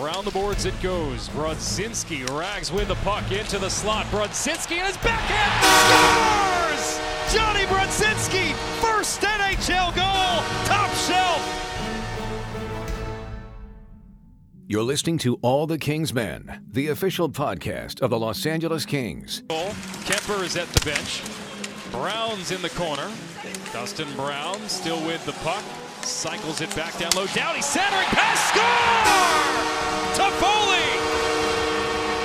Around the boards it goes. Brodzinski rags with the puck into the slot. Brodzinski and his backhand scores! Johnny Brodzinski, first NHL goal, top shelf. You're listening to All the Kings Men, the official podcast of the Los Angeles Kings. Kuemper is at the bench. Brown's in the corner. Dustin Brown still with the puck. Cycles it back down low. Down. Downey centering pass. Score! Toffoli!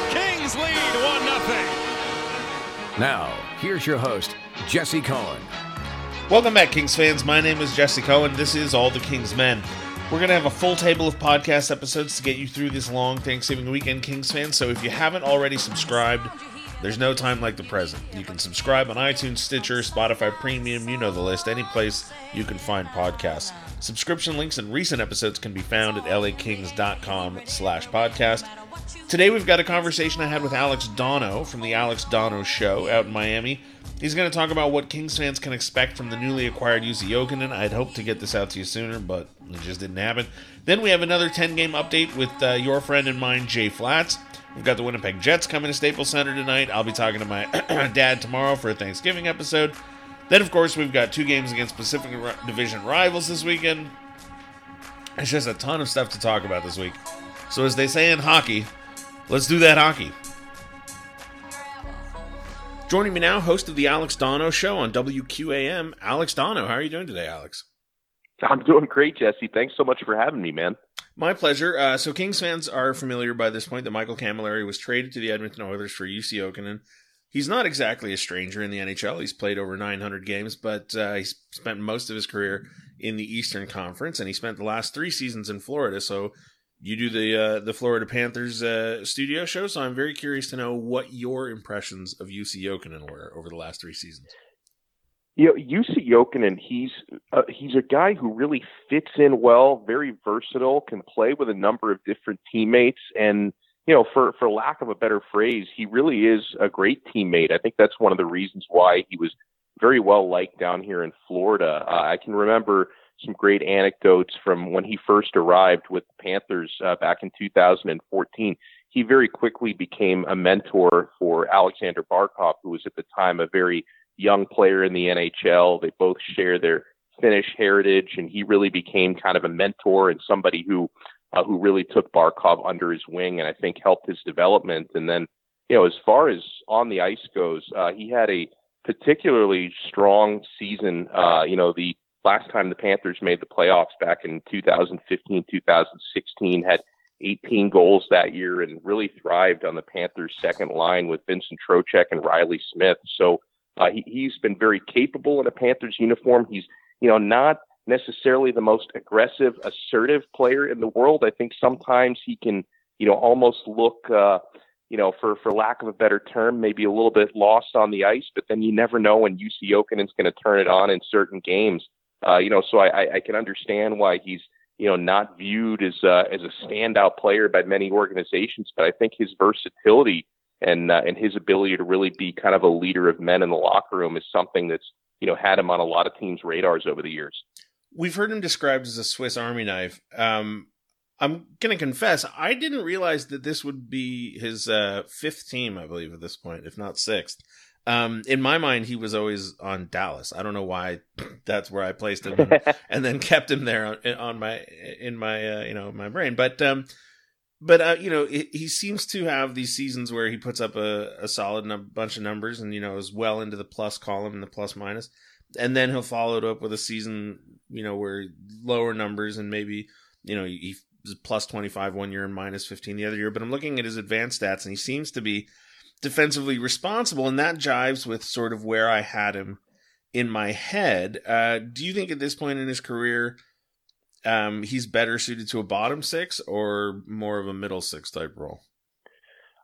Kings lead 1 0. Now, here's your host, Jesse Cohen. Welcome back, Kings fans. My name is Jesse Cohen. This is All the Kings Men. We're going to have a full table of podcast episodes to get you through this long Thanksgiving weekend, Kings fans. So if you haven't already subscribed, there's no time like the present. You can subscribe on iTunes, Stitcher, Spotify Premium, you know the list, any place you can find podcasts. Subscription links and recent episodes can be found at lakings.com slash podcast. Today we've got a conversation I had with Alex Donno from the Alex Donno Show out in Miami. He's going to talk about what Kings fans can expect from the newly acquired Jussi Jokinen. I'd hoped to get this out to you sooner, but it just didn't happen. Then we have another 10-game update with uh, your friend and mine, Jay Flats. We've got the Winnipeg Jets coming to Staples Center tonight. I'll be talking to my dad tomorrow for a Thanksgiving episode. Then, of course, we've got two games against Pacific Division rivals this weekend. It's just a ton of stuff to talk about this week. So, as they say in hockey, let's do that hockey. Joining me now, host of the Alex Donno Show on WQAM, Alex Donno. How are you doing today, Alex? I'm doing great, Jesse. Thanks so much for having me, man. My pleasure. Uh, so, Kings fans are familiar by this point that Michael Cammalleri was traded to the Edmonton Oilers for Jussi Jokinen. He's not exactly a stranger in the NHL. He's played over 900 games, but uh, he spent most of his career in the Eastern Conference, and he spent the last three seasons in Florida. So, you do the uh, the Florida Panthers uh, studio show, so I'm very curious to know what your impressions of Jussi Jokinen were over the last three seasons. You know, Jussi Jokinen, he's uh, he's a guy who really fits in well, very versatile, can play with a number of different teammates, and you know, for for lack of a better phrase, he really is a great teammate. I think that's one of the reasons why he was very well liked down here in Florida. Uh, I can remember some great anecdotes from when he first arrived with the Panthers uh, back in 2014. He very quickly became a mentor for Alexander Barkov, who was at the time a very young player in the NHL. They both share their Finnish heritage, and he really became kind of a mentor and somebody who uh, who really took Barkov under his wing and I think helped his development. And then, you know, as far as on the ice goes, uh, he had a particularly strong season. Uh, you know, the last time the Panthers made the playoffs back in 2015, 2016, had 18 goals that year and really thrived on the Panthers' second line with Vincent Trocheck and Reilly Smith. So uh, he, he's been very capable in a Panthers uniform. He's, you know, not necessarily the most aggressive, assertive player in the world. I think sometimes he can, you know, almost look, uh, you know, for for lack of a better term, maybe a little bit lost on the ice. But then you never know when Jussi Jokinen's going to turn it on in certain games. Uh, you know, so I, I can understand why he's you know not viewed as uh, as a standout player by many organizations. But I think his versatility and uh, and his ability to really be kind of a leader of men in the locker room is something that's you know had him on a lot of teams' radars over the years. We've heard him described as a Swiss Army knife. Um, I'm gonna confess, I didn't realize that this would be his uh, fifth team, I believe, at this point, if not sixth. Um, in my mind, he was always on Dallas. I don't know why that's where I placed him, and, and then kept him there on, on my in my uh, you know my brain. But um, but uh, you know he, he, seems to have these seasons where he puts up a, a solid num- bunch of numbers and you know is well into the plus column and the plus minus, and then he'll follow it up with a season you know where lower numbers and maybe you know he plus 25 one year and minus 15 the other year. But I'm looking at his advanced stats and he seems to be defensively responsible, and that jives with sort of where I had him in my head. Uh, do you think at this point in his career, um, he's better suited to a bottom six or more of a middle six type role?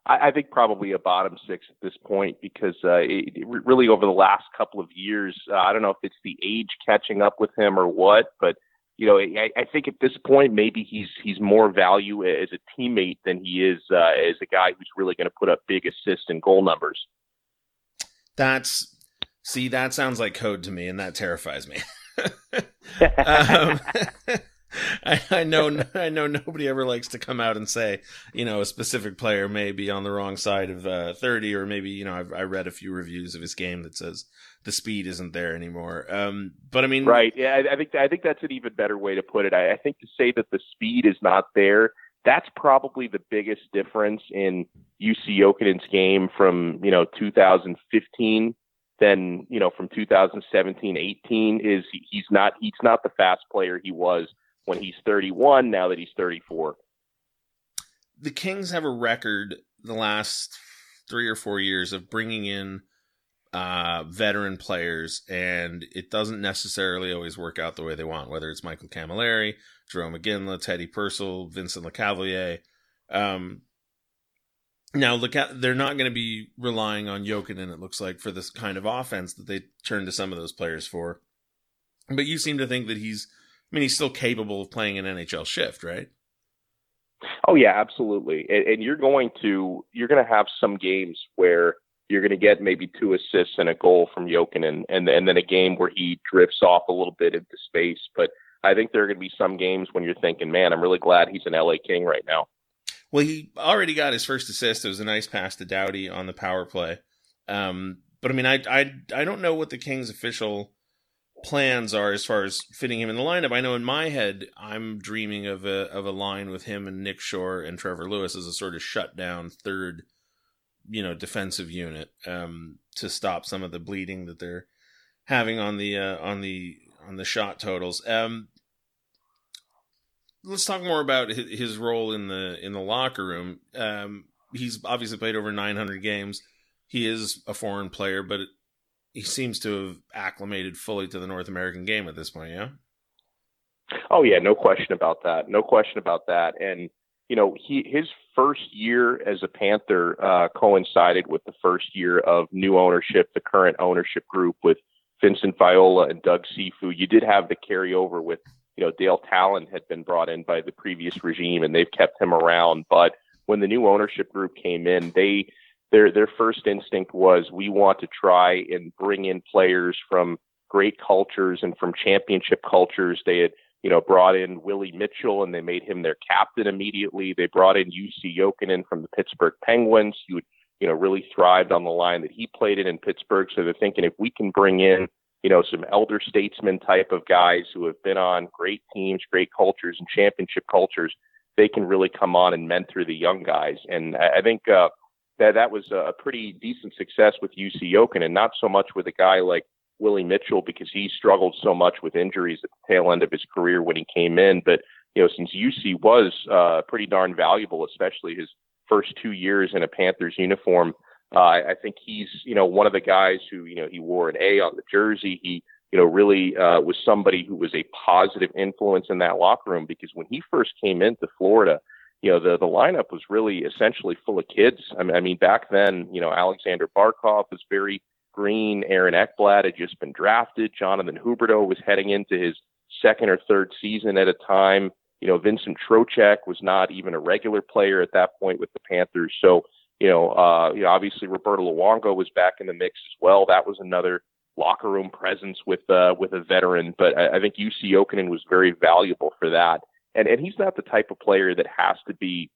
I, I think probably a bottom six at this point because uh, it, it really over the last couple of years, uh, I don't know if it's the age catching up with him or what, but you know, I, I think at this point maybe he's he's more value as a teammate than he is uh, as a guy who's really going to put up big assist and goal numbers. That's see, that sounds like code to me, and that terrifies me. um, I, I, know, I know nobody ever likes to come out and say, you know, a specific player may be on the wrong side of uh, 30, or maybe, you know, I've, I read a few reviews of his game that says the speed isn't there anymore. Um, but I mean, right? Yeah, I, I think I think that's an even better way to put it. I, I think to say that the speed is not there, that's probably the biggest difference in Jussi Jokinen's game from you know 2015 than you know from 2017 18 is he's not he's not the fast player he was when he's 31 now that he's 34 the kings have a record the last three or four years of bringing in uh, veteran players and it doesn't necessarily always work out the way they want whether it's michael Cammalleri, Jarome iginla teddy purcell vincent lecavalier um, now look at they're not going to be relying on Jokinen, it looks like, for this kind of offense that they turn to some of those players for. But you seem to think that he's I mean, he's still capable of playing an NHL shift, right? Oh yeah, absolutely. And, and you're going to you're going to have some games where you're going to get maybe two assists and a goal from Jokinen, and and then a game where he drifts off a little bit into space. But I think there are going to be some games when you're thinking, man, I'm really glad he's an LA King right now. Well, he already got his first assist. It was a nice pass to Doughty on the power play. Um, but I mean, I I I don't know what the Kings' official plans are as far as fitting him in the lineup. I know in my head I'm dreaming of a of a line with him and Nick Shore and Trevor Lewis as a sort of shutdown third, you know, defensive unit um, to stop some of the bleeding that they're having on the uh, on the on the shot totals. Um, let's talk more about his role in the in the locker room. Um, he's obviously played over 900 games. He is a foreign player, but he seems to have acclimated fully to the North American game at this point, yeah? Oh yeah, no question about that. No question about that. And you know, he his first year as a Panther uh, coincided with the first year of new ownership, the current ownership group with Vincent Viola and Doug Cifu. You did have the carryover with you know Dale Tallon had been brought in by the previous regime, and they've kept him around. But when the new ownership group came in, they their their first instinct was we want to try and bring in players from great cultures and from championship cultures. They had you know brought in Willie Mitchell and they made him their captain immediately. They brought in Jussi Jokinen from the Pittsburgh Penguins, who you know really thrived on the line that he played in in Pittsburgh. So they're thinking if we can bring in you know some elder statesman type of guys who have been on great teams, great cultures, and championship cultures, they can really come on and mentor the young guys. And I think. uh that that was a pretty decent success with Jussi Jokinen, and not so much with a guy like Willie Mitchell because he struggled so much with injuries at the tail end of his career when he came in. But you know, since Jussi was uh, pretty darn valuable, especially his first two years in a Panthers uniform, uh, I, I think he's you know one of the guys who you know he wore an A on the jersey. He you know really uh, was somebody who was a positive influence in that locker room because when he first came into Florida you know, the, the lineup was really essentially full of kids. I mean, I mean, back then, you know, Alexander Barkov was very green. Aaron Ekblad had just been drafted. Jonathan Huberdeau was heading into his second or third season at a time. You know, Vincent Trocheck was not even a regular player at that point with the Panthers. So, you know, uh, you know, obviously Roberto Luongo was back in the mix as well. That was another locker room presence with uh, with a veteran. But I, I think Jussi Jokinen was very valuable for that and and he's not the type of player that has to be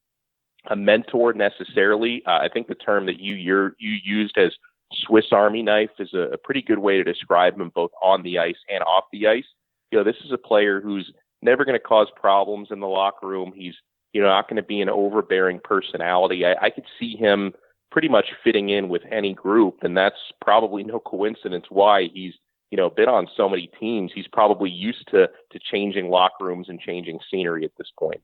a mentor necessarily. Uh, I think the term that you you you used as Swiss Army knife is a, a pretty good way to describe him both on the ice and off the ice. You know, this is a player who's never going to cause problems in the locker room. He's you know not going to be an overbearing personality. I, I could see him pretty much fitting in with any group, and that's probably no coincidence why he's you know, been on so many teams, he's probably used to to changing locker rooms and changing scenery at this point.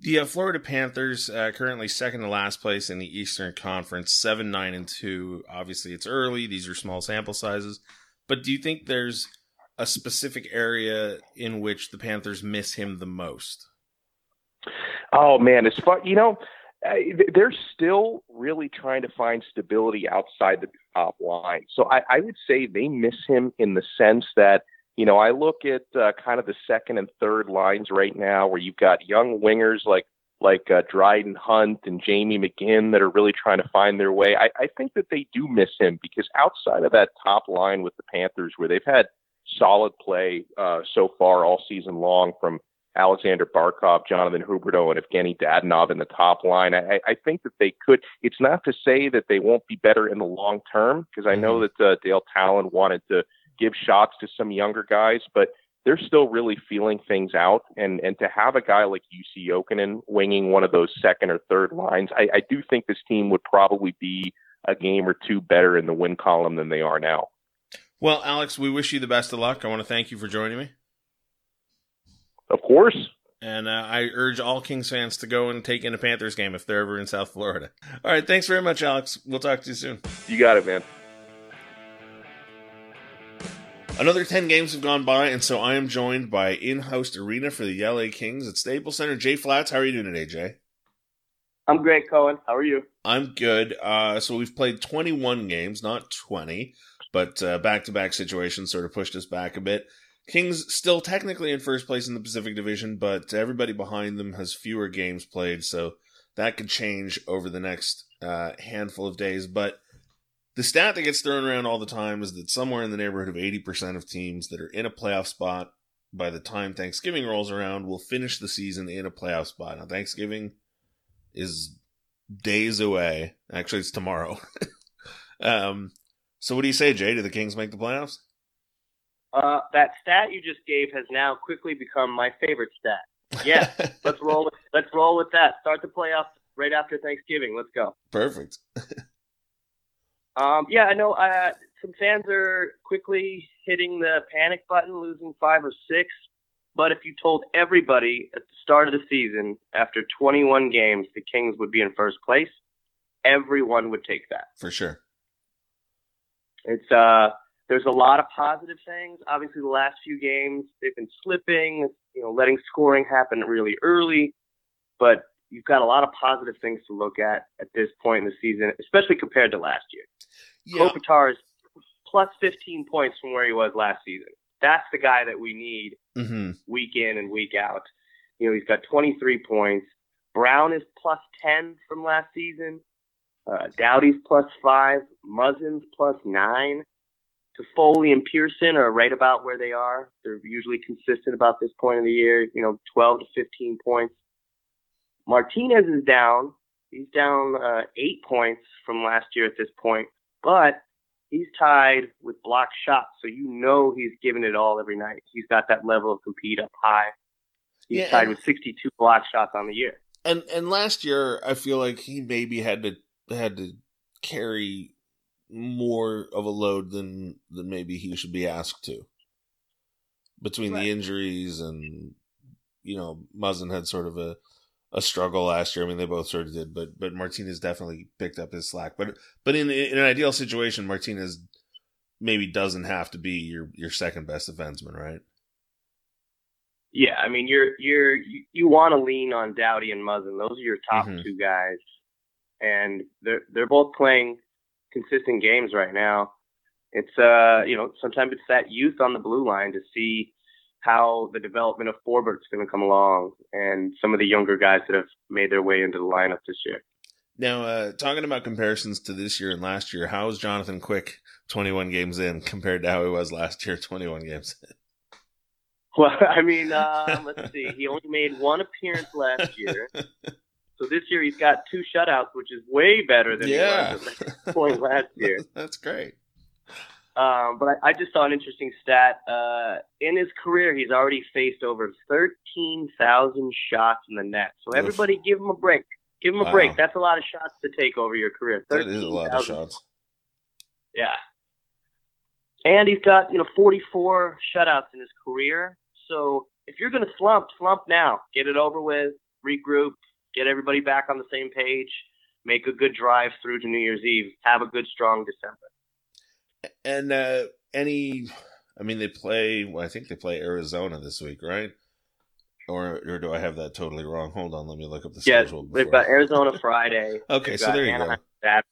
The uh, Florida Panthers uh, currently second to last place in the Eastern Conference, seven nine and two. Obviously, it's early; these are small sample sizes. But do you think there's a specific area in which the Panthers miss him the most? Oh man, it's fun. You know, they're still really trying to find stability outside the top line. So I, I would say they miss him in the sense that, you know, I look at uh, kind of the second and third lines right now where you've got young wingers like like uh, Dryden Hunt and Jamie McGinn that are really trying to find their way. I, I think that they do miss him because outside of that top line with the Panthers, where they've had solid play uh, so far all season long from Alexander Barkov, Jonathan Huberdeau, and Evgeny Dadonov in the top line. I, I think that they could. It's not to say that they won't be better in the long term, because I know that uh, Dale Tallon wanted to give shots to some younger guys, but they're still really feeling things out. And and to have a guy like Jussi Jokinen winging one of those second or third lines, I, I do think this team would probably be a game or two better in the win column than they are now. Well, Alex, we wish you the best of luck. I want to thank you for joining me. Of course. And uh, I urge all Kings fans to go and take in a Panthers game if they're ever in South Florida. All right. Thanks very much, Alex. We'll talk to you soon. You got it, man. Another 10 games have gone by, and so I am joined by in house arena for the LA Kings at Staples Center. Jay Flats, how are you doing today, Jay? I'm great, Cohen. How are you? I'm good. Uh, so we've played 21 games, not 20, but back to back situations sort of pushed us back a bit. Kings still technically in first place in the Pacific Division, but everybody behind them has fewer games played, so that could change over the next uh, handful of days. But the stat that gets thrown around all the time is that somewhere in the neighborhood of 80% of teams that are in a playoff spot by the time Thanksgiving rolls around will finish the season in a playoff spot. Now, Thanksgiving is days away. Actually, it's tomorrow. um, so, what do you say, Jay? Do the Kings make the playoffs? Uh, that stat you just gave has now quickly become my favorite stat. Yeah, let's roll. With, let's roll with that. Start the playoffs right after Thanksgiving. Let's go. Perfect. Um, yeah, I know uh, some fans are quickly hitting the panic button, losing five or six. But if you told everybody at the start of the season, after 21 games, the Kings would be in first place, everyone would take that. For sure. It's uh, there's a lot of positive things. Obviously, the last few games they've been slipping, you know, letting scoring happen really early. But you've got a lot of positive things to look at at this point in the season, especially compared to last year. Yeah. Kopitar is plus 15 points from where he was last season. That's the guy that we need mm-hmm. week in and week out. You know, he's got 23 points. Brown is plus 10 from last season. Uh, Doughty's plus five. Muzzin's plus nine. Toffoli and Pearson are right about where they are. They're usually consistent about this point of the year, you know, 12 to 15 points. Martinez is down. He's down uh, eight points from last year at this point, but he's tied with block shots, so you know he's giving it all every night. He's got that level of compete up high. He's yeah, tied with 62 block shots on the year. And and last year, I feel like he maybe had to had to carry more of a load than than maybe he should be asked to. Between right. the injuries and you know, Muzzin had sort of a a struggle last year. I mean, they both sort of did, but but Martinez definitely picked up his slack. But but in in an ideal situation, Martinez maybe doesn't have to be your your second best defenseman, right? Yeah, I mean, you're you're you, you want to lean on Doughty and Muzzin. Those are your top mm-hmm. two guys, and they're they're both playing consistent games right now. It's uh you know sometimes it's that youth on the blue line to see how the development of Forbort's going to come along and some of the younger guys that have made their way into the lineup this year. Now, uh, talking about comparisons to this year and last year, how is Jonathan Quick 21 games in compared to how he was last year 21 games in? Well, I mean, uh, let's see. He only made one appearance last year. So this year he's got two shutouts, which is way better than yeah. he was at the point last year. That's great. Um, but I, I, just saw an interesting stat. Uh, in his career, he's already faced over 13,000 shots in the net. So everybody Oof. give him a break. Give him a wow. break. That's a lot of shots to take over your career. 13, that is a lot 000. of shots. Yeah. And he's got, you know, 44 shutouts in his career. So if you're going to slump, slump now. Get it over with, regroup, get everybody back on the same page, make a good drive through to New Year's Eve, have a good, strong December. And uh, any, I mean, they play. Well, I think they play Arizona this week, right? Or, or do I have that totally wrong? Hold on, let me look up the yeah, schedule. Before. They've got Arizona Friday. okay, so there you Anaheim go. Saturday.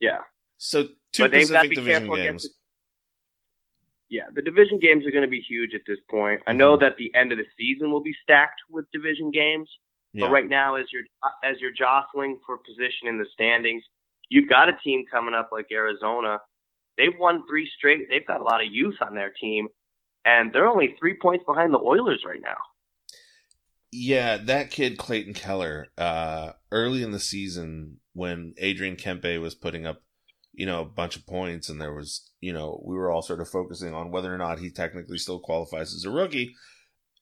Yeah. So two but Pacific Division games. Yeah, the division games are going to be huge at this point. I know mm-hmm. that the end of the season will be stacked with division games, yeah. but right now, as you're as you're jostling for position in the standings, you've got a team coming up like Arizona They've won three straight. They've got a lot of youth on their team, and they're only three points behind the Oilers right now. Yeah, that kid Clayton Keller, uh, early in the season when Adrian Kempe was putting up, you know, a bunch of points and there was, you know, we were all sort of focusing on whether or not he technically still qualifies as a rookie.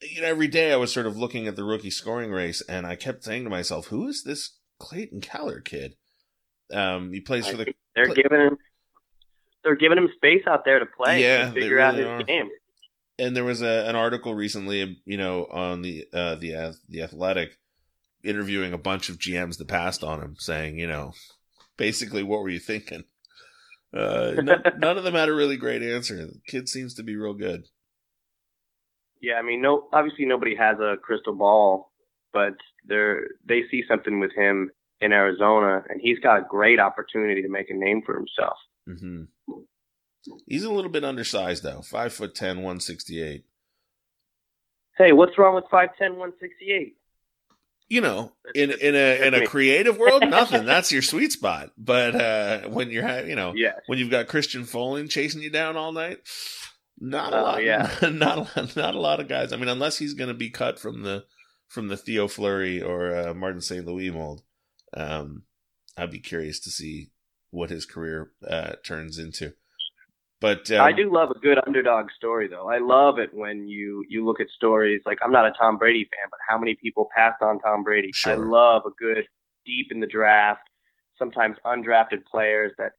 You know, every day I was sort of looking at the rookie scoring race and I kept saying to myself, who is this Clayton Keller kid? Um, he plays for the. They're play- giving him. They're giving him space out there to play. Yeah, figure really out his are. game and there was a, an article recently, you know, on the uh, the the Athletic, interviewing a bunch of GMs that passed on him, saying, you know, basically, what were you thinking? Uh, none, none of them had a really great answer. The kid seems to be real good. Yeah, I mean, no, obviously nobody has a crystal ball, but they're they see something with him in Arizona, and he's got a great opportunity to make a name for himself. Mm-hmm. He's a little bit undersized though. Five foot ten, one sixty eight. Hey, what's wrong with 5'10", 168? You know, in in a in a creative world, nothing. That's your sweet spot. But uh when you're you know yeah. when you've got Christian Folin chasing you down all night, not a oh, lot. Yeah. Not a lot, not a lot of guys. I mean, unless he's going to be cut from the from the Theo Fleury or uh, Martin St. Louis mold, um, I'd be curious to see what his career uh, turns into. But um, I do love a good underdog story, though. I love it when you you look at stories like I'm not a Tom Brady fan, but how many people passed on Tom Brady? Sure. I love a good deep in the draft, sometimes undrafted players that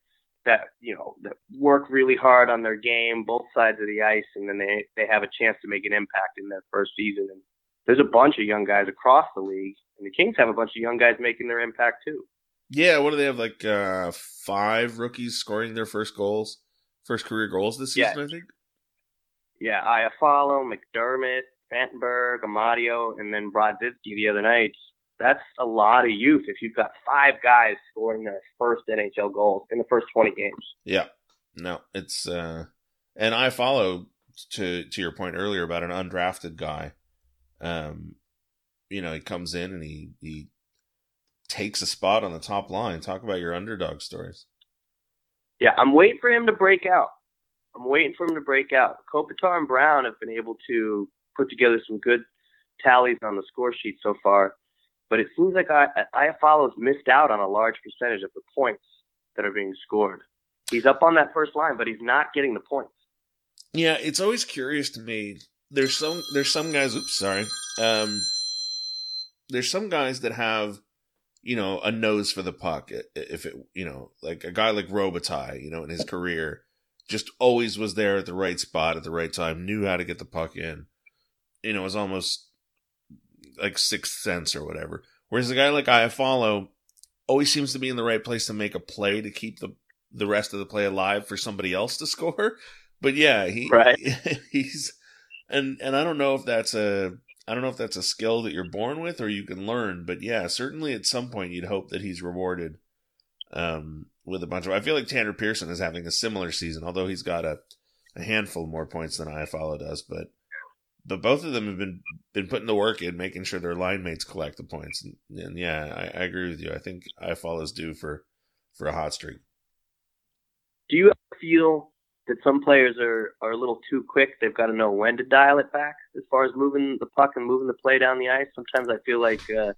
that you know that work really hard on their game, both sides of the ice, and then they they have a chance to make an impact in their first season. And there's a bunch of young guys across the league, and the Kings have a bunch of young guys making their impact too. Yeah, what do they have? Like uh, five rookies scoring their first goals first career goals this season, yeah. I think. Yeah, Iafallo, McDermott, Fantenberg, Amadio, and then Brodzinski the other night. That's a lot of youth if you've got five guys scoring their first NHL goals in the first 20 games. Yeah. No, it's uh and Iafallo to to your point earlier about an undrafted guy. Um you know, he comes in and he he takes a spot on the top line. Talk about your underdog stories yeah, I'm waiting for him to break out. I'm waiting for him to break out. Kopitar and Brown have been able to put together some good tallies on the score sheet so far, but it seems like I Iafallo's missed out on a large percentage of the points that are being scored. He's up on that first line, but he's not getting the points. Yeah, it's always curious to me. There's some there's some guys. Oops, sorry. Um, there's some guys that have you know, a nose for the puck. If it, you know, like a guy like Robitaille, you know, in his career, just always was there at the right spot at the right time, knew how to get the puck in. You know, was almost like sixth sense or whatever. Whereas a guy like Iafallo always seems to be in the right place to make a play to keep the the rest of the play alive for somebody else to score. But yeah, he right. he's and and I don't know if that's a I don't know if that's a skill that you're born with or you can learn, but yeah, certainly at some point you'd hope that he's rewarded um, with a bunch of. I feel like Tanner Pearson is having a similar season, although he's got a, a handful more points than Iafallo does. But but both of them have been been putting the work in, making sure their line mates collect the points. And, and yeah, I, I, agree with you. I think Iafallo is due for for a hot streak. Do you feel that some players are, are a little too quick. They've got to know when to dial it back as far as moving the puck and moving the play down the ice. Sometimes I feel like uh,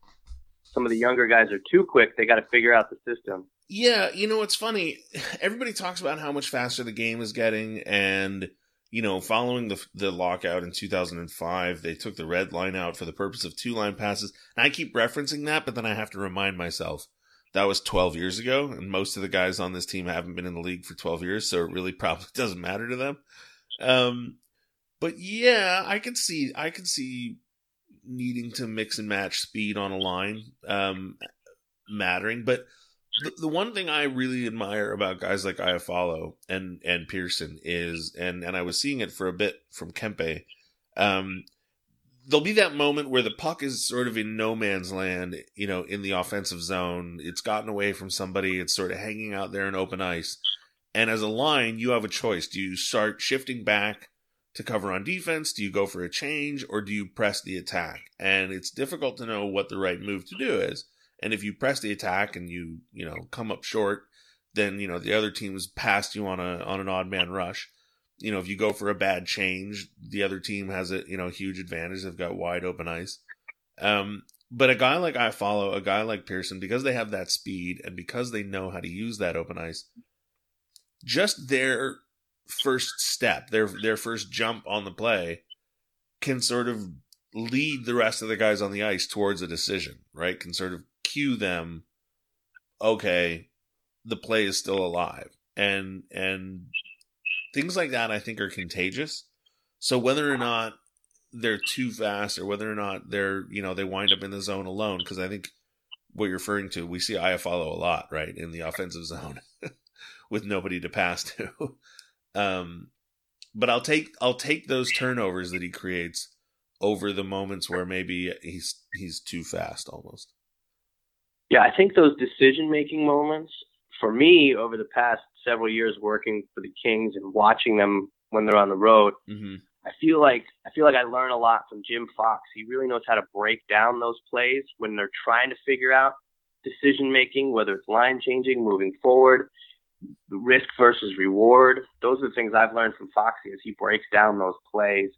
some of the younger guys are too quick. They got to figure out the system. Yeah, you know it's funny. Everybody talks about how much faster the game is getting, and you know, following the the lockout in 2005, they took the red line out for the purpose of two line passes. And I keep referencing that, but then I have to remind myself that was 12 years ago, and most of the guys on this team haven't been in the league for 12 years, so it really probably doesn't matter to them. Um, but yeah, I can see I can see needing to mix and match speed on a line um, mattering, but the, the one thing I really admire about guys like Iafallo and and Pearson is, and and I was seeing it for a bit from Kempe, um, there'll be that moment where the puck is sort of in no man's land, you know, in the offensive zone. It's gotten away from somebody. It's sort of hanging out there in open ice. And as a line, you have a choice. Do you start shifting back to cover on defense? Do you go for a change or do you press the attack? And it's difficult to know what the right move to do is. And if you press the attack and you, you know, come up short, then, you know, the other team team's passed you on a, on an odd man rush you know, if you go for a bad change, the other team has a you know huge advantage. They've got wide open ice. Um, but a guy like Iafallo, a guy like Pearson, because they have that speed and because they know how to use that open ice, just their first step, their their first jump on the play, can sort of lead the rest of the guys on the ice towards a decision, right? Can sort of cue them, okay, the play is still alive. And and things like that I think are contagious. So whether or not they're too fast or whether or not they're, you know, they wind up in the zone alone, because I think what you're referring to, we see Iafallo a lot, right, in the offensive zone with nobody to pass to. um, but I'll take I'll take those turnovers that he creates over the moments where maybe he's he's too fast almost. Yeah, I think those decision making moments for me over the past several years working for the Kings and watching them when they're on the road, Mm-hmm. I feel like I feel like I learn a lot from Jim Fox. He really knows how to break down those plays when they're trying to figure out decision making, whether it's line changing, moving forward, risk versus reward. Those are the things I've learned from Foxy as he breaks down those plays,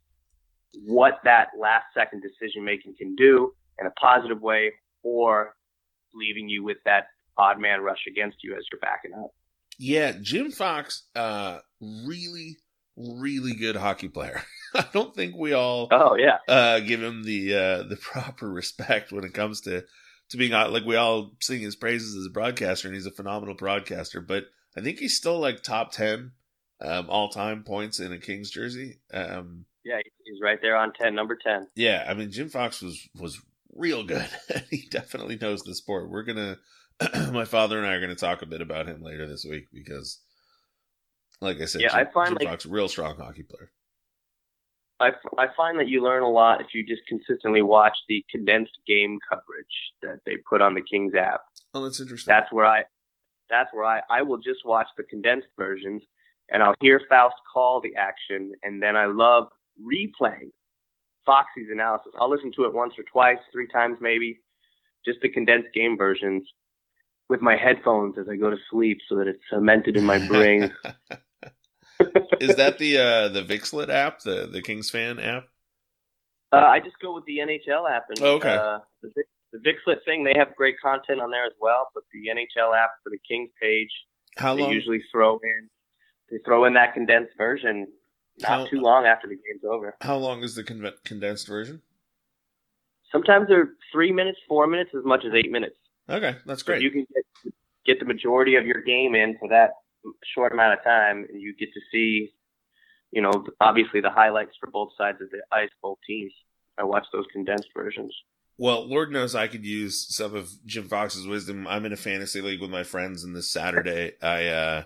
what that last second decision making can do in a positive way, or leaving you with that odd man rush against you as you're backing up. Yeah, Jim Fox, uh, really, really good hockey player. I don't think we all Oh yeah. uh, give him the uh, the proper respect when it comes to to being. Like we all sing his praises as a broadcaster, and he's a phenomenal broadcaster. But I think he's still like top ten um, all time points in a Kings jersey. Um, Yeah, he's right there on ten, number ten. yeah, I mean Jim Fox was was real good. he definitely knows the sport. We're gonna, my father and I are gonna talk a bit about him later this week because, like I said, Yeah, Jim, I find, Jim like- Fox, real strong hockey player. I, I find that you learn a lot if you just consistently watch the condensed game coverage that they put on the Kings app. Oh, that's interesting. That's where I, that's where I, I will just watch the condensed versions and I'll hear Faust call the action and then I love replaying Foxy's analysis. I'll listen to it once or twice, three times maybe, just the condensed game versions with my headphones as I go to sleep so that it's cemented in my brain. Is that the uh the Vixlet app, the the Kings fan app? Uh, I just go with the NHL app, and Oh, okay. uh, the the Vixlet thing. They have great content on there as well. But the NHL app for the Kings page, How they long? usually throw in they throw in that condensed version not How- too long after the game's over. How long is the con- condensed version? Sometimes they're three minutes, four minutes, as much as eight minutes. Okay, that's So great. you can get get the majority of your game in for that short amount of time, and you get to see, you know, obviously the highlights for both sides of the ice, both teams. I watch those condensed versions. Well, Lord knows I could use some of Jim Fox's wisdom. I'm in a fantasy league with my friends, and this Saturday, I uh,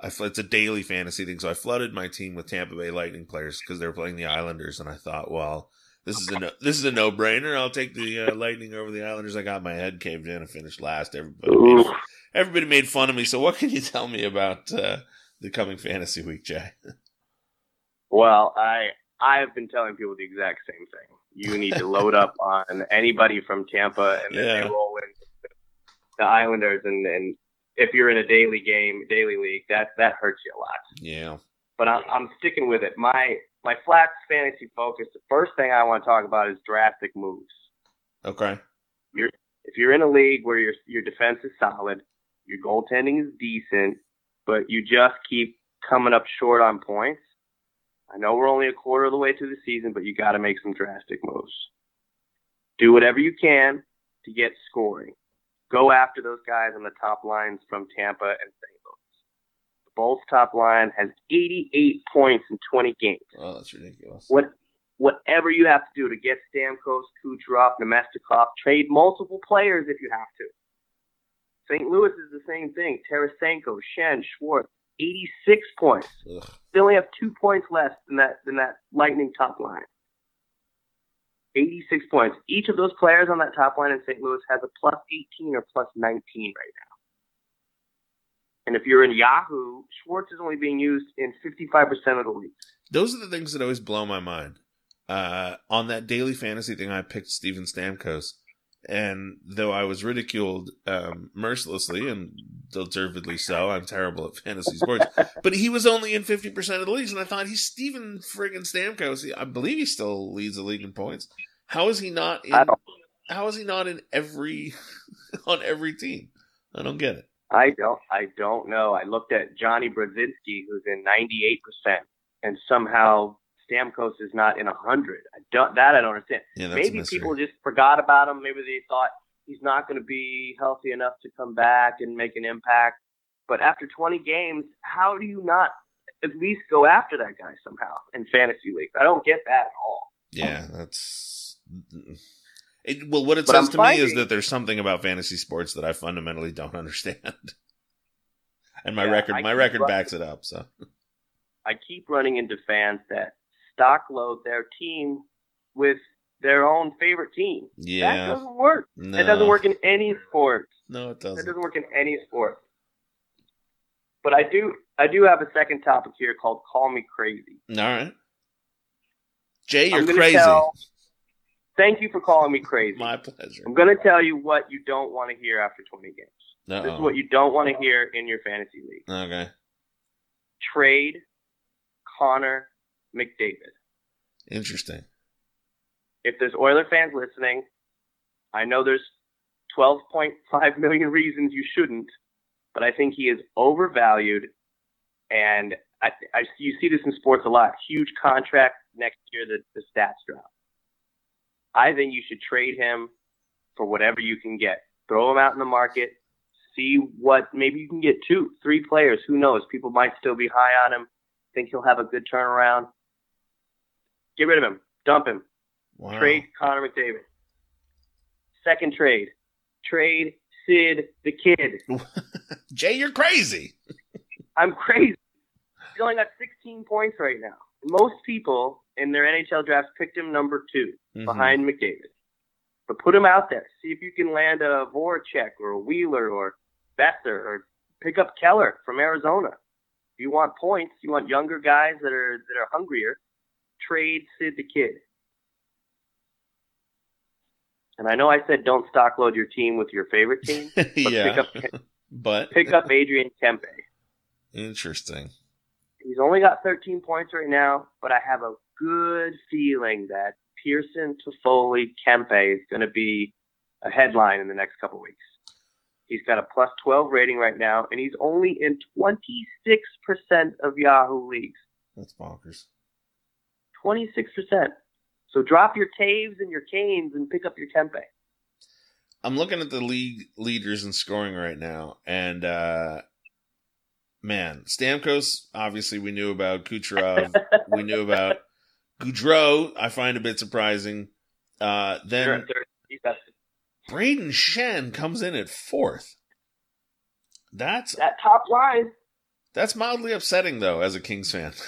I it's a daily fantasy thing, so I flooded my team with Tampa Bay Lightning players because they were playing the Islanders, and I thought, well, this is a no- this is a no brainer. I'll take the uh, Lightning over the Islanders. I got my head caved in and finished last. Everybody made, everybody made fun of me. So, what can you tell me about uh, the coming fantasy week, Jay? Well, I I've been telling people the exact same thing. You need to load up on anybody from Tampa, and then Yeah. they roll in the Islanders, and and if you're in a daily game, daily league, that that hurts you a lot. Yeah, But I'm I'm sticking with it. My my flat fantasy focus. The first thing I want to talk about is drastic moves. okay, If you're in a league where your your defense is solid, your goaltending is decent, but you just keep coming up short on points. I know we're only a quarter of the way through the season, but you got to make some drastic moves. Do whatever you can to get scoring. Go after those guys on the top lines from Tampa and St. Louis. The Bolts top line has 88 points in 20 games. oh, that's ridiculous. What, whatever you have to do to get Stamkos, Kucherov, Namestnikov, trade multiple players if you have to. St. Louis is the same thing. Tarasenko, Schenn, Schwartz, 86 points. Ugh. They only have two points less than that than that Lightning top line. 86 points. Each of those players on that top line in St. Louis has a plus 18 or plus 19 right now. And if you're in Yahoo, Schwartz is only being used in 55% of the league. Those are the things that always blow my mind. Uh, on that daily fantasy thing, I picked Steven Stamkos, and though I was ridiculed um, mercilessly and deservedly so, I'm terrible at fantasy sports. but he was only in fifty percent of the leagues, and I thought he's Steven friggin' Stamkos. I believe he still leads the league in points. How is he not in? How is he not in every on every team? I don't get it. I don't. I don't know. I looked at Johnny Brodzinski, who's in 98 percent, and somehow Stamkos is not in 100. I don't. That I don't understand. Yeah, Maybe people just forgot about him. Maybe they thought he's not going to be healthy enough to come back and make an impact. But after 20 games, how do you not at least go after that guy somehow in fantasy league? I don't get that at all. Yeah, that's. It, well, what it But says I'm to me is that there's something about fantasy sports that I fundamentally don't understand, and my Yeah, record, I my record backs it up. So I keep running into fans that stock load their team with their own favorite team. Yeah. That doesn't work. no, It doesn't work in any sport. No, it doesn't. It doesn't work in any sport. But I do I do have a second topic here called Call Me Crazy. All right, Jay, you're crazy. tell- thank you for calling me crazy. My pleasure. I'm gonna tell you what you don't want to hear after twenty games. This is what you don't want to hear in your fantasy league. Okay, Trade Connor McDavid. interesting. if there's Oiler fans listening, I know there's 12.5 million reasons you shouldn't, but I think he is overvalued. And I, I you see this in sports a lot. Huge contract next year, the, the stats drop. I think you should trade him for whatever you can get. Throw him out in the market. See what maybe you can get two, three players. Who knows? People might still be high on him. Think he'll have a good turnaround. Get rid of him. Dump him. Wow. Trade Connor McDavid. Second trade. Trade Sid the Kid. Jay, you're crazy. I'm crazy. He's only got 16 points right now. Most people in their NHL drafts picked him number 2 Mhm. behind McDavid. But put him out there. See if you can land a Voracek or a Wheeler or Boeser or pick up Keller from Arizona. If you want points, you want younger guys that are that are hungrier. Trade Sid the Kid. And I know I said don't stock load your team with your favorite team. yeah, pick up- but Pick up Adrian Kempe. interesting. He's only got 13 points right now, but I have a good feeling that Pearson, Toffoli, Kempe is going to be a headline in the next couple weeks. He's got a plus 12 rating right now, and he's only in 26% of Yahoo leagues. That's bonkers. 26%. So drop your Toews and your Kanes and pick up your Kempe. I'm looking at the league leaders in scoring right now, and uh man, Stamkos. Obviously, we knew about Kucherov. we knew about Gaudreau. I find a bit surprising. Uh Then They're- they're- he's got- Brayden Schenn comes in at fourth. That's that top line, that's mildly upsetting though, as a Kings fan.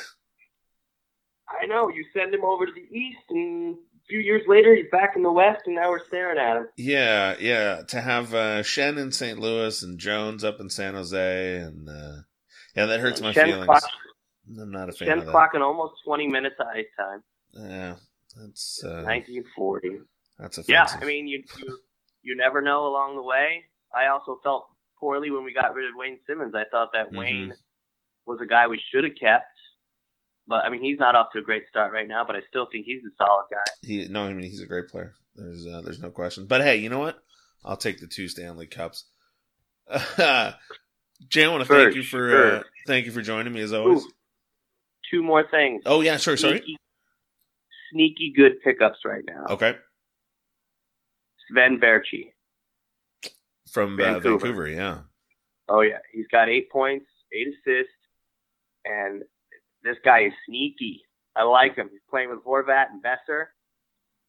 I know. You send him over to the East, and a few years later, he's back in the West, and now we're staring at him. yeah, yeah. To have uh, Schenn in St. Louis and Jones up in San Jose, and uh, yeah, that hurts my Schenn feelings. clock- I'm not a fan Schenn of that. clocking almost 20 minutes of ice time. Yeah, that's uh, 1940. that's a fact. Yeah. I mean, you, you you never know along the way. I also felt poorly when we got rid of Wayne Simmonds. I thought that Mhm. Wayne was a guy we should have kept. But I mean, he's not off to a great start right now. But I still think he's a solid guy. he no, I mean he's a great player. There's uh, there's no question. But hey, you know what? I'll take the two Stanley Cups. Jay, I want to thank you for uh, thank you for joining me as always. Ooh, two more things. Oh yeah, sure. Sorry. Sneaky, sneaky good pickups right now. Okay, Sven Baertschi. from uh, Vancouver. Vancouver. Yeah. Oh yeah, he's got eight points, eight assists, and this guy is sneaky. I like him. He's playing with Horvat and Boeser.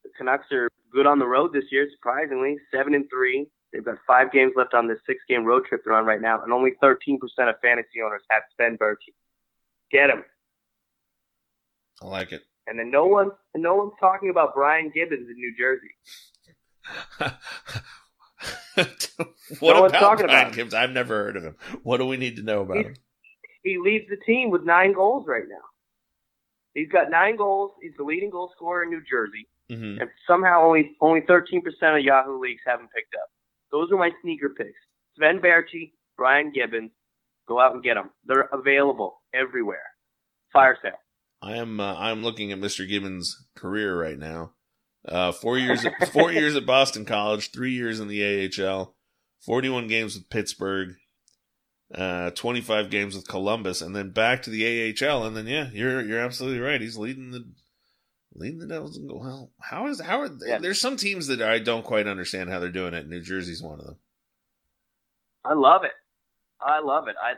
The Canucks are good on the road this year, surprisingly, seven and three. They've got five games left on this six-game road trip they're on right now, and only 13% of fantasy owners have Sven Baertschi. Get him. I like it. And then no one, and no one's talking about Brian Gibbons in New Jersey. what No one's about talking Brian about him. Gibbs? I've never heard of him. What do we need to know about He's- him? He leads the team with nine goals right now. He's got nine goals. He's the leading goal scorer in New Jersey. hmm and somehow only only 13% of Yahoo leagues haven't picked up. Those are my sneaker picks. Sven Baertschi, Brian Gibbons, go out and get them. They're available everywhere. Fire sale. I am uh, I'm looking at Mr. Gibbons' career right now. Uh, four years, at, four years at Boston College, three years in the AHL, forty-one games with Pittsburgh, uh, twenty-five games with Columbus, and then back to the AHL. And then, yeah, you're you're absolutely right. He's leading the leading the Devils. And go, well, how is how are Yeah. there's some teams that I don't quite understand how they're doing it. New Jersey's one of them. I love it. I love it. I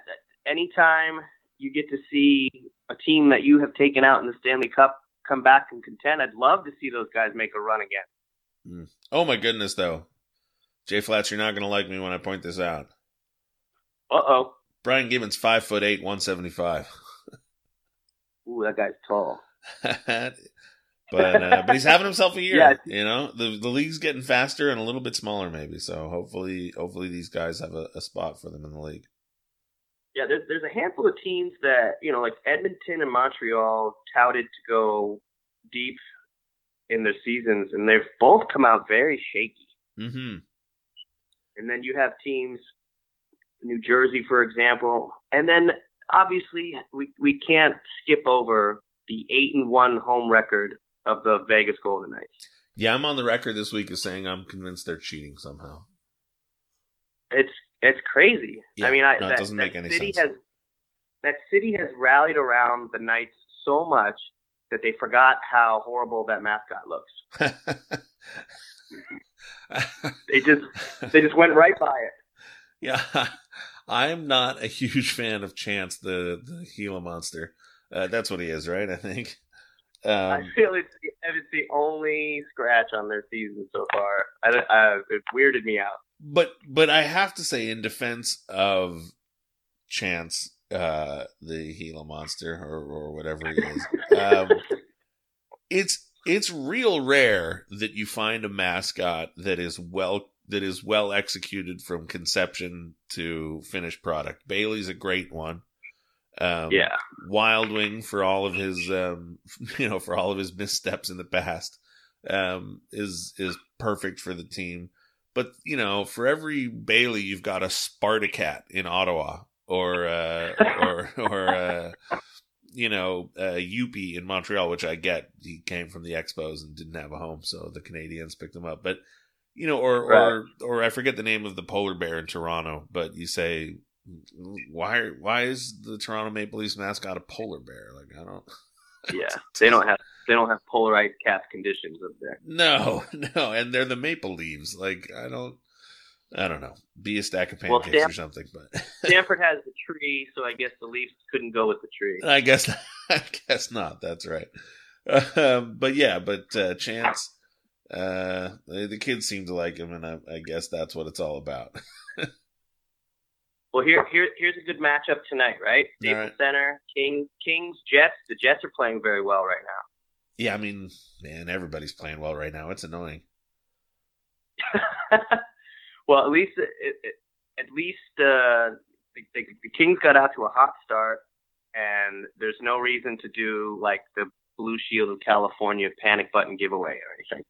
anytime you get to see a team that you have taken out in the Stanley Cup come back and contend, I'd love to see those guys make a run again. Oh my goodness, though, Jay Flats, you're not going to like me when I point this out. Uh oh. Brian Gibbons, five foot eight, one seventy five. Ooh, that guy's tall. but uh, but he's having himself a year. Yeah. You know, the the league's getting faster and a little bit smaller, maybe. So hopefully, hopefully these guys have a, a spot for them in the league. Yeah, there's there's a handful of teams that you know, like Edmonton and Montreal, touted to go deep in their seasons, and they've both come out very shaky. Mm-hmm. And then you have teams, New Jersey, for example, and then obviously we we can't skip over the eight and one home record of the Vegas Golden Knights. Yeah, I'm on the record this week as saying I'm convinced they're cheating somehow. It's it's crazy. Yeah, I mean, I no, it that, doesn't that make any city sense. has that city has rallied around the Knights so much that they forgot how horrible that mascot looks. They just they just went right by it. yeah, I'm not a huge fan of Chance, the the Gila monster. Uh, that's what he is, right? I think. I Um, feel it's the, it's the only scratch on their season so far. I, uh, it weirded me out. but but I have to say, in defense of Chance, uh, the Gila monster or or whatever he is, um, it's it's real rare that you find a mascot that is well that is well executed from conception to finished product. Bailey's a great one. Um, Yeah, Wild Wing for all of his um you know for all of his missteps in the past um is is perfect for the team. But you know, for every Bailey you've got a Spartacat in Ottawa or uh or or uh you know, uh Youppi in Montreal, which I get he came from the Expos and didn't have a home, so the Canadiens picked him up. But you know, or or or I forget the name of the polar bear in Toronto, but you say why why is the Toronto Maple Leafs mascot a polar bear? Like I don't yeah. They don't have they don't have polarized cap conditions up there. No, no, and they're the Maple Leaves. Like I don't I don't know. Be a stack of Well, pancakes Stan- or something, but Stanford has the tree, so I guess the Leafs couldn't go with the tree. I guess I guess not. That's right. Um, but yeah, but uh, Chance, uh, the the kids seem to like him, and I, I guess that's what it's all about. Well, here here here's a good matchup tonight, right? Staples right. Center, King Kings, Jets. The Jets are playing very well right now. yeah, I mean, man, everybody's playing well right now. It's annoying. well, at least it, it, at least uh, the, the, the Kings got out to a hot start, and there's no reason to do like the Blue Shield of California panic button giveaway or anything.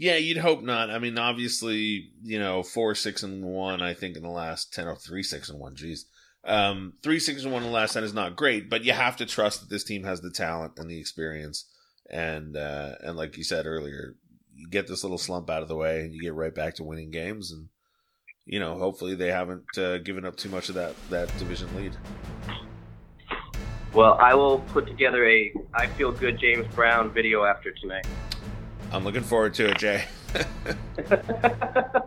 Yeah, you'd hope not. I mean, obviously, you know, four, six, and one. I think in the last ten or three, six, and one. Jeez, um, three, six, and one in the last ten is not great, but you have to trust that this team has the talent and the experience, and uh, and like you said earlier, you get this little slump out of the way, and you get right back to winning games, and you know, hopefully they haven't uh, given up too much of that that division lead. Well, I will put together a I feel good James Brown video after tonight. I'm looking forward to it, Jay.